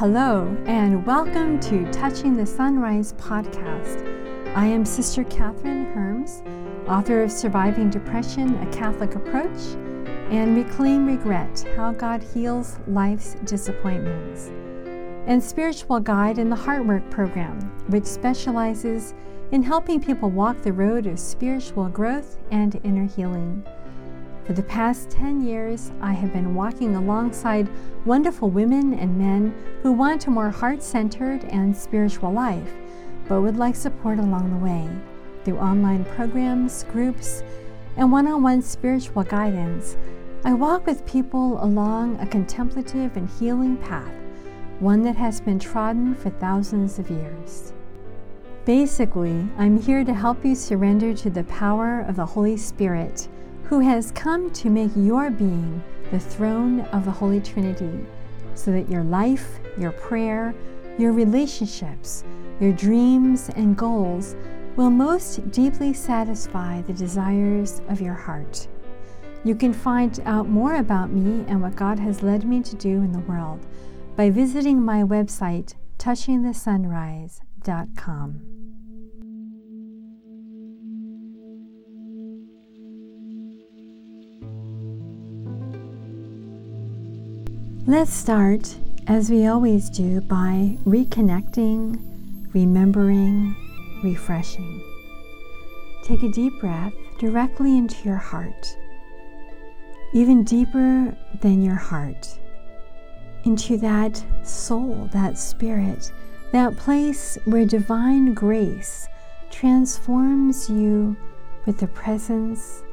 Hello, and welcome to Touching the Sunrise podcast. I am Sister Kathryn Hermes, author of Surviving Depression A Catholic Approach and Reclaim Regret How God Heals Life's Disappointments, and spiritual guide in the Heartwork program, which specializes in helping people walk the road of spiritual growth and inner healing. For the past 10 years, I have been walking alongside wonderful women and men who want a more heart centered and spiritual life, but would like support along the way through online programs, groups, and one on one spiritual guidance. I walk with people along a contemplative and healing path, one that has been trodden for thousands of years. Basically, I'm here to help you surrender to the power of the Holy Spirit who has come to make your being the throne of the Holy Trinity, so that your life, your prayer, your relationships, your dreams, and goals will most deeply satisfy the desires of your heart. You can find out more about me and what God has led me to do in the world by visiting my website, touchingthesunrise.com. Let's start, as we always do, by reconnecting, remembering, refreshing. Take a deep breath directly into your heart, even deeper than your heart, into that soul, that spirit, that place where divine grace transforms you with the presence,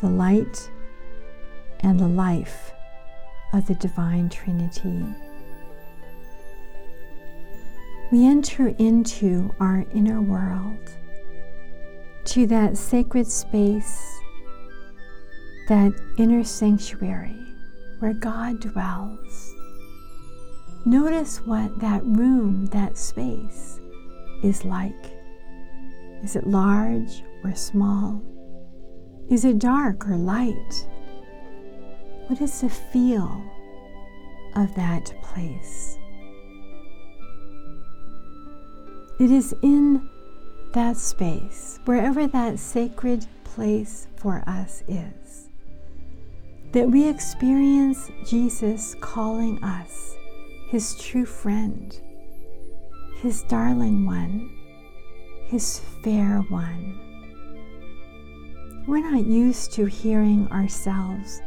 the light, and the life of the Divine Trinity. We enter into our inner world, to that sacred space, that inner sanctuary where God dwells. Notice what that room, that space, is like. Is it large or small? Is it dark or light? What is the feel of that place? It is in that space, wherever that sacred place for us is, that we experience Jesus calling us his true friend, his darling one, his fair one. We're not used to hearing ourselves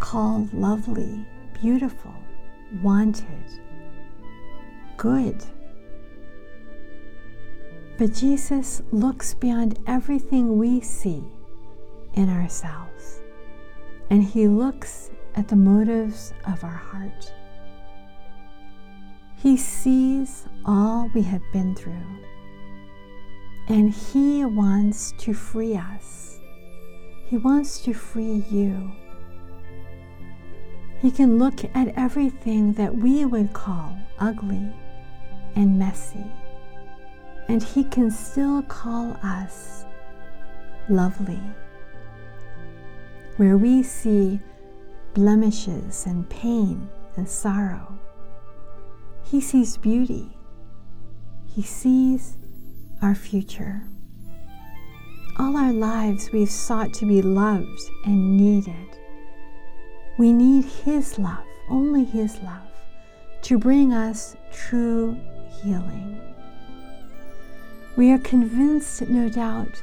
called lovely, beautiful, wanted, good. But Jesus looks beyond everything we see in ourselves, and He looks at the motives of our heart. He sees all we have been through, and He wants to free us. He wants to free you he can look at everything that we would call ugly and messy, and He can still call us lovely. Where we see blemishes and pain and sorrow, He sees beauty. He sees our future. All our lives we've sought to be loved and needed. We need His love, only His love, to bring us true healing. We are convinced, no doubt,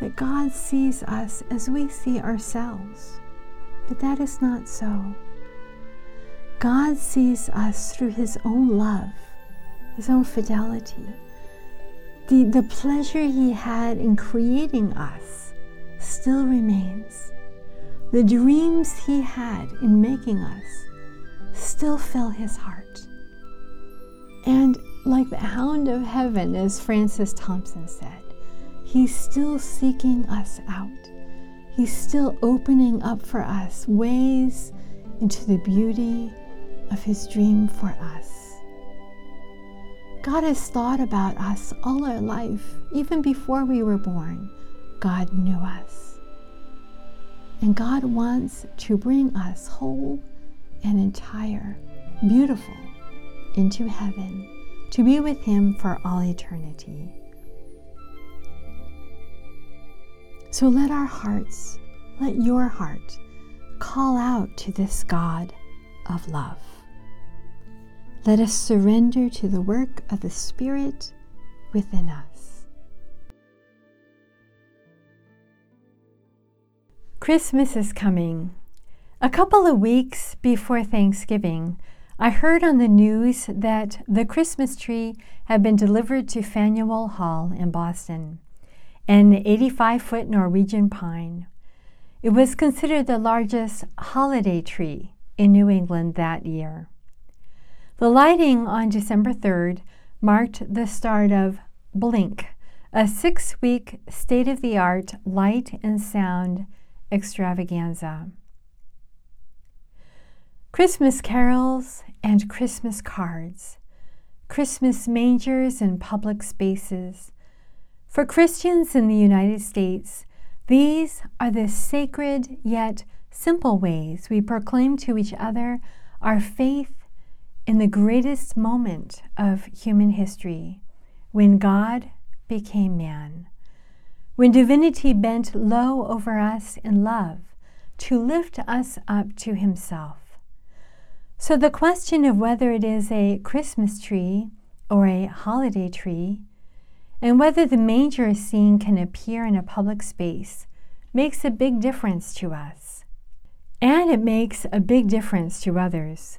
that God sees us as we see ourselves, but that is not so. God sees us through His own love, His own fidelity. The, the pleasure He had in creating us still remains the dreams he had in making us still fill his heart. And like the hound of heaven, as Francis Thompson said, he's still seeking us out. He's still opening up for us ways into the beauty of his dream for us. God has thought about us all our life, even before we were born. God knew us. And God wants to bring us whole and entire, beautiful into heaven to be with Him for all eternity. So let our hearts, let your heart call out to this God of love. Let us surrender to the work of the Spirit within us. Christmas is coming. A couple of weeks before Thanksgiving, I heard on the news that the Christmas tree had been delivered to Faneuil Hall in Boston, an 85 foot Norwegian pine. It was considered the largest holiday tree in New England that year. The lighting on December 3rd marked the start of Blink, a six week state of the art light and sound extravaganza. Christmas carols and Christmas cards, Christmas mangers and public spaces. For Christians in the United States, these are the sacred yet simple ways we proclaim to each other our faith in the greatest moment of human history, when God became man, when divinity bent low over us in love to lift us up to himself. So, the question of whether it is a Christmas tree or a holiday tree, and whether the manger scene can appear in a public space, makes a big difference to us. And it makes a big difference to others.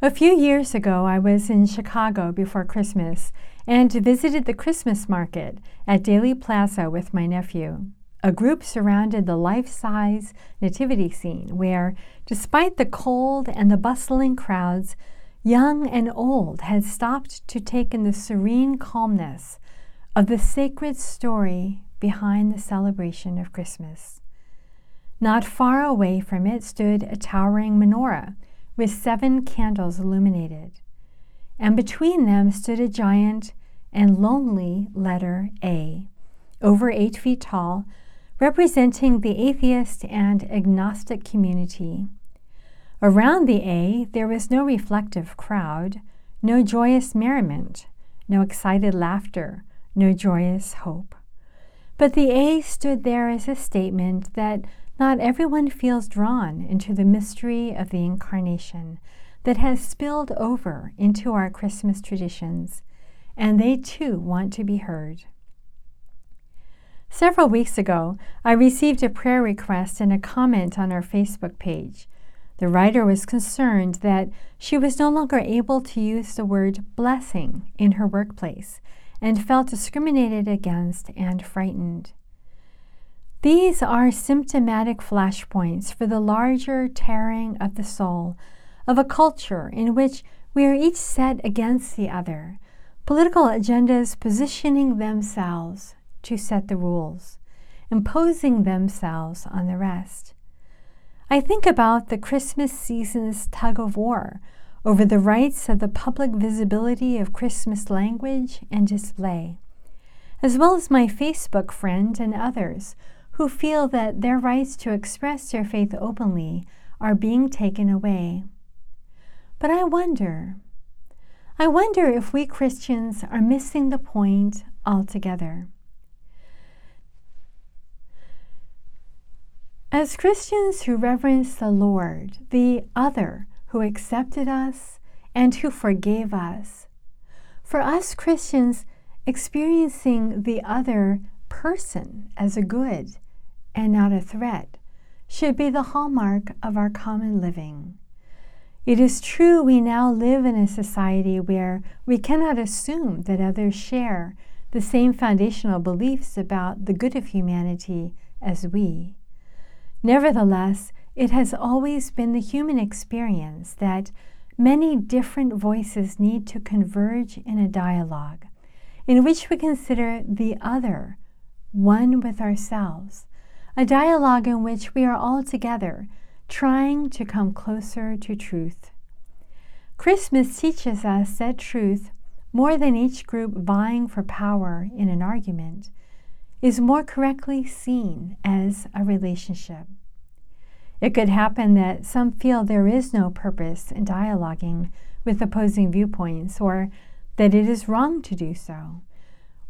A few years ago, I was in Chicago before Christmas and visited the Christmas market at Daly Plaza with my nephew. A group surrounded the life size nativity scene where, despite the cold and the bustling crowds, young and old had stopped to take in the serene calmness of the sacred story behind the celebration of Christmas. Not far away from it stood a towering menorah with seven candles illuminated, and between them stood a giant and lonely letter A, over eight feet tall representing the atheist and agnostic community. Around the A, there was no reflective crowd, no joyous merriment, no excited laughter, no joyous hope. But the A stood there as a statement that not everyone feels drawn into the mystery of the Incarnation that has spilled over into our Christmas traditions, and they too want to be heard. Several weeks ago, I received a prayer request and a comment on our Facebook page. The writer was concerned that she was no longer able to use the word blessing in her workplace and felt discriminated against and frightened. These are symptomatic flashpoints for the larger tearing of the soul of a culture in which we are each set against the other, political agendas positioning themselves to set the rules, imposing themselves on the rest. I think about the Christmas season's tug of war over the rights of the public visibility of Christmas language and display, as well as my Facebook friend and others who feel that their rights to express their faith openly are being taken away. But I wonder, I wonder if we Christians are missing the point altogether. As Christians who reverence the Lord, the other who accepted us and who forgave us, for us Christians, experiencing the other person as a good and not a threat should be the hallmark of our common living. It is true we now live in a society where we cannot assume that others share the same foundational beliefs about the good of humanity as we. Nevertheless, it has always been the human experience that many different voices need to converge in a dialogue in which we consider the other one with ourselves, a dialogue in which we are all together trying to come closer to truth. Christmas teaches us that truth, more than each group vying for power in an argument, is more correctly seen as a relationship. It could happen that some feel there is no purpose in dialoguing with opposing viewpoints, or that it is wrong to do so.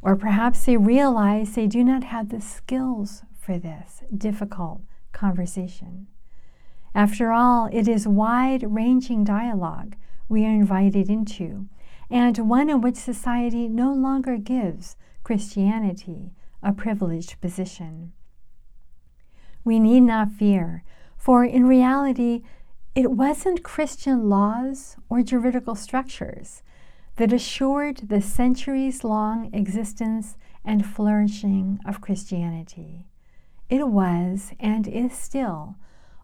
Or perhaps they realize they do not have the skills for this difficult conversation. After all, it is wide ranging dialogue we are invited into, and one in which society no longer gives Christianity a privileged position. We need not fear, for in reality, it wasn't Christian laws or juridical structures that assured the centuries long existence and flourishing of Christianity. It was, and is still,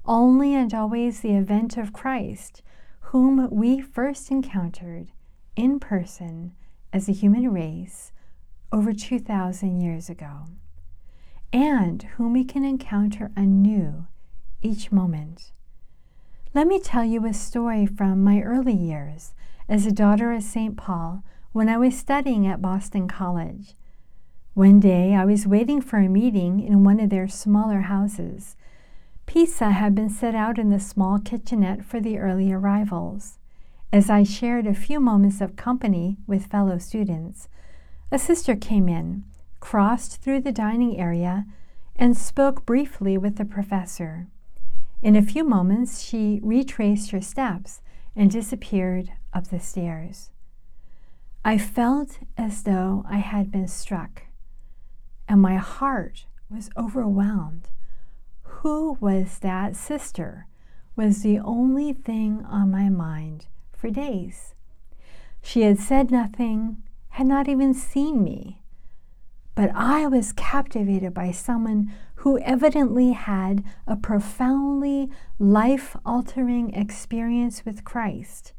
only and always the event of Christ, whom we first encountered in person as a human race over 2,000 years ago, and whom we can encounter anew each moment. Let me tell you a story from my early years as a daughter of St. Paul when I was studying at Boston College. One day I was waiting for a meeting in one of their smaller houses. Pizza had been set out in the small kitchenette for the early arrivals. As I shared a few moments of company with fellow students, a sister came in, crossed through the dining area, and spoke briefly with the professor. In a few moments, she retraced her steps and disappeared up the stairs. I felt as though I had been struck, and my heart was overwhelmed. Who was that sister? was the only thing on my mind for days. She had said nothing, had not even seen me. But I was captivated by someone who evidently had a profoundly life altering experience with Christ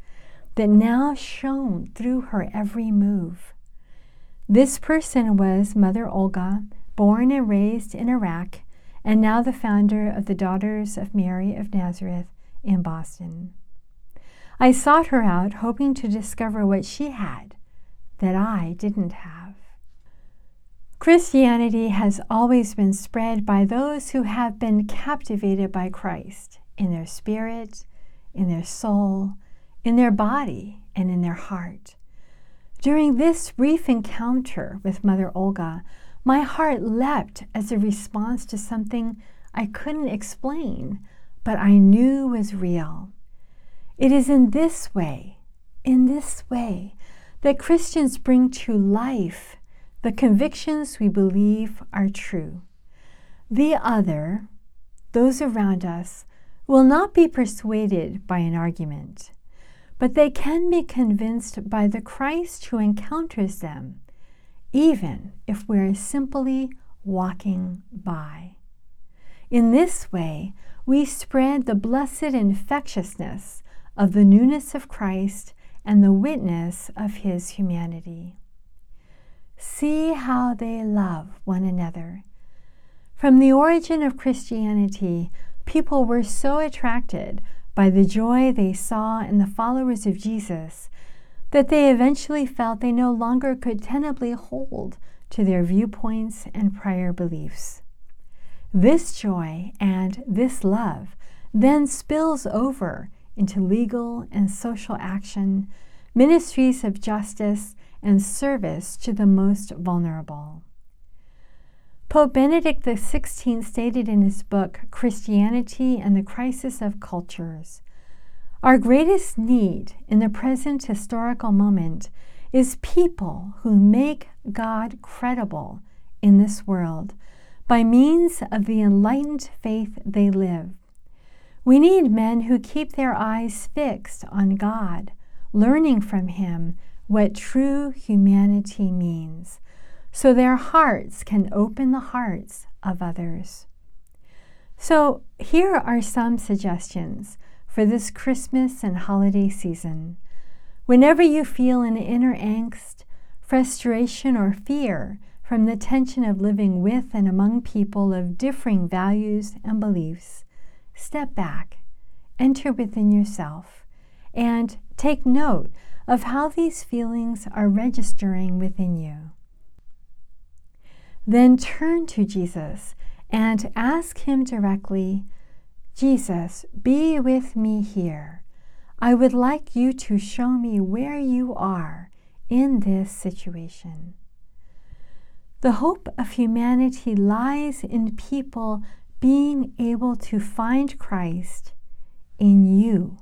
that now shone through her every move. This person was Mother Olga, born and raised in Iraq, and now the founder of the Daughters of Mary of Nazareth in Boston. I sought her out, hoping to discover what she had that I didn't have. Christianity has always been spread by those who have been captivated by Christ in their spirit, in their soul, in their body, and in their heart. During this brief encounter with Mother Olga, my heart leapt as a response to something I couldn't explain, but I knew was real. It is in this way, in this way, that Christians bring to life the convictions we believe are true. The other, those around us, will not be persuaded by an argument, but they can be convinced by the Christ who encounters them, even if we are simply walking by. In this way, we spread the blessed infectiousness of the newness of Christ and the witness of his humanity. See how they love one another. From the origin of Christianity, people were so attracted by the joy they saw in the followers of Jesus that they eventually felt they no longer could tenably hold to their viewpoints and prior beliefs. This joy and this love then spills over into legal and social action, ministries of justice, and service to the most vulnerable. Pope Benedict XVI stated in his book, Christianity and the Crisis of Cultures Our greatest need in the present historical moment is people who make God credible in this world by means of the enlightened faith they live. We need men who keep their eyes fixed on God, learning from Him what true humanity means, so their hearts can open the hearts of others. So, here are some suggestions for this Christmas and holiday season. Whenever you feel an inner angst, frustration, or fear from the tension of living with and among people of differing values and beliefs, step back, enter within yourself, and take note of how these feelings are registering within you. Then turn to Jesus and ask Him directly Jesus, be with me here. I would like you to show me where you are in this situation. The hope of humanity lies in people being able to find Christ in you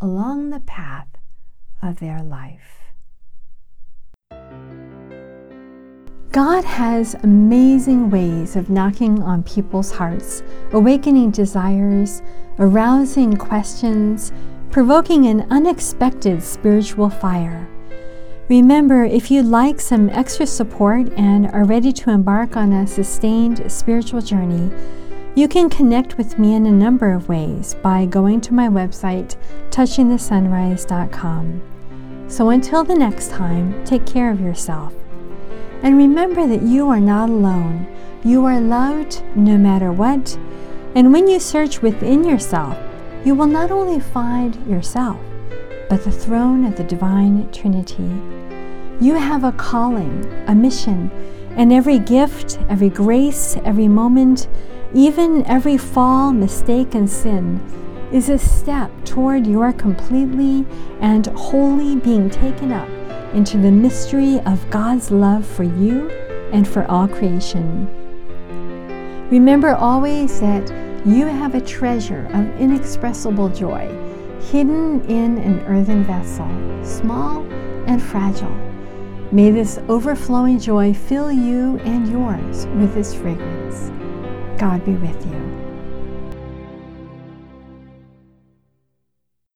along the path of their life. God has amazing ways of knocking on people's hearts, awakening desires, arousing questions, provoking an unexpected spiritual fire. Remember, if you'd like some extra support and are ready to embark on a sustained spiritual journey, you can connect with me in a number of ways by going to my website, touchingthesunrise.com. So until the next time, take care of yourself. And remember that you are not alone. You are loved no matter what. And when you search within yourself, you will not only find yourself, but the throne of the divine Trinity. You have a calling, a mission, and every gift, every grace, every moment, even every fall, mistake, and sin is a step toward your completely and wholly being taken up into the mystery of God's love for you and for all creation. Remember always that you have a treasure of inexpressible joy hidden in an earthen vessel, small and fragile. May this overflowing joy fill you and yours with its fragrance. God be with you.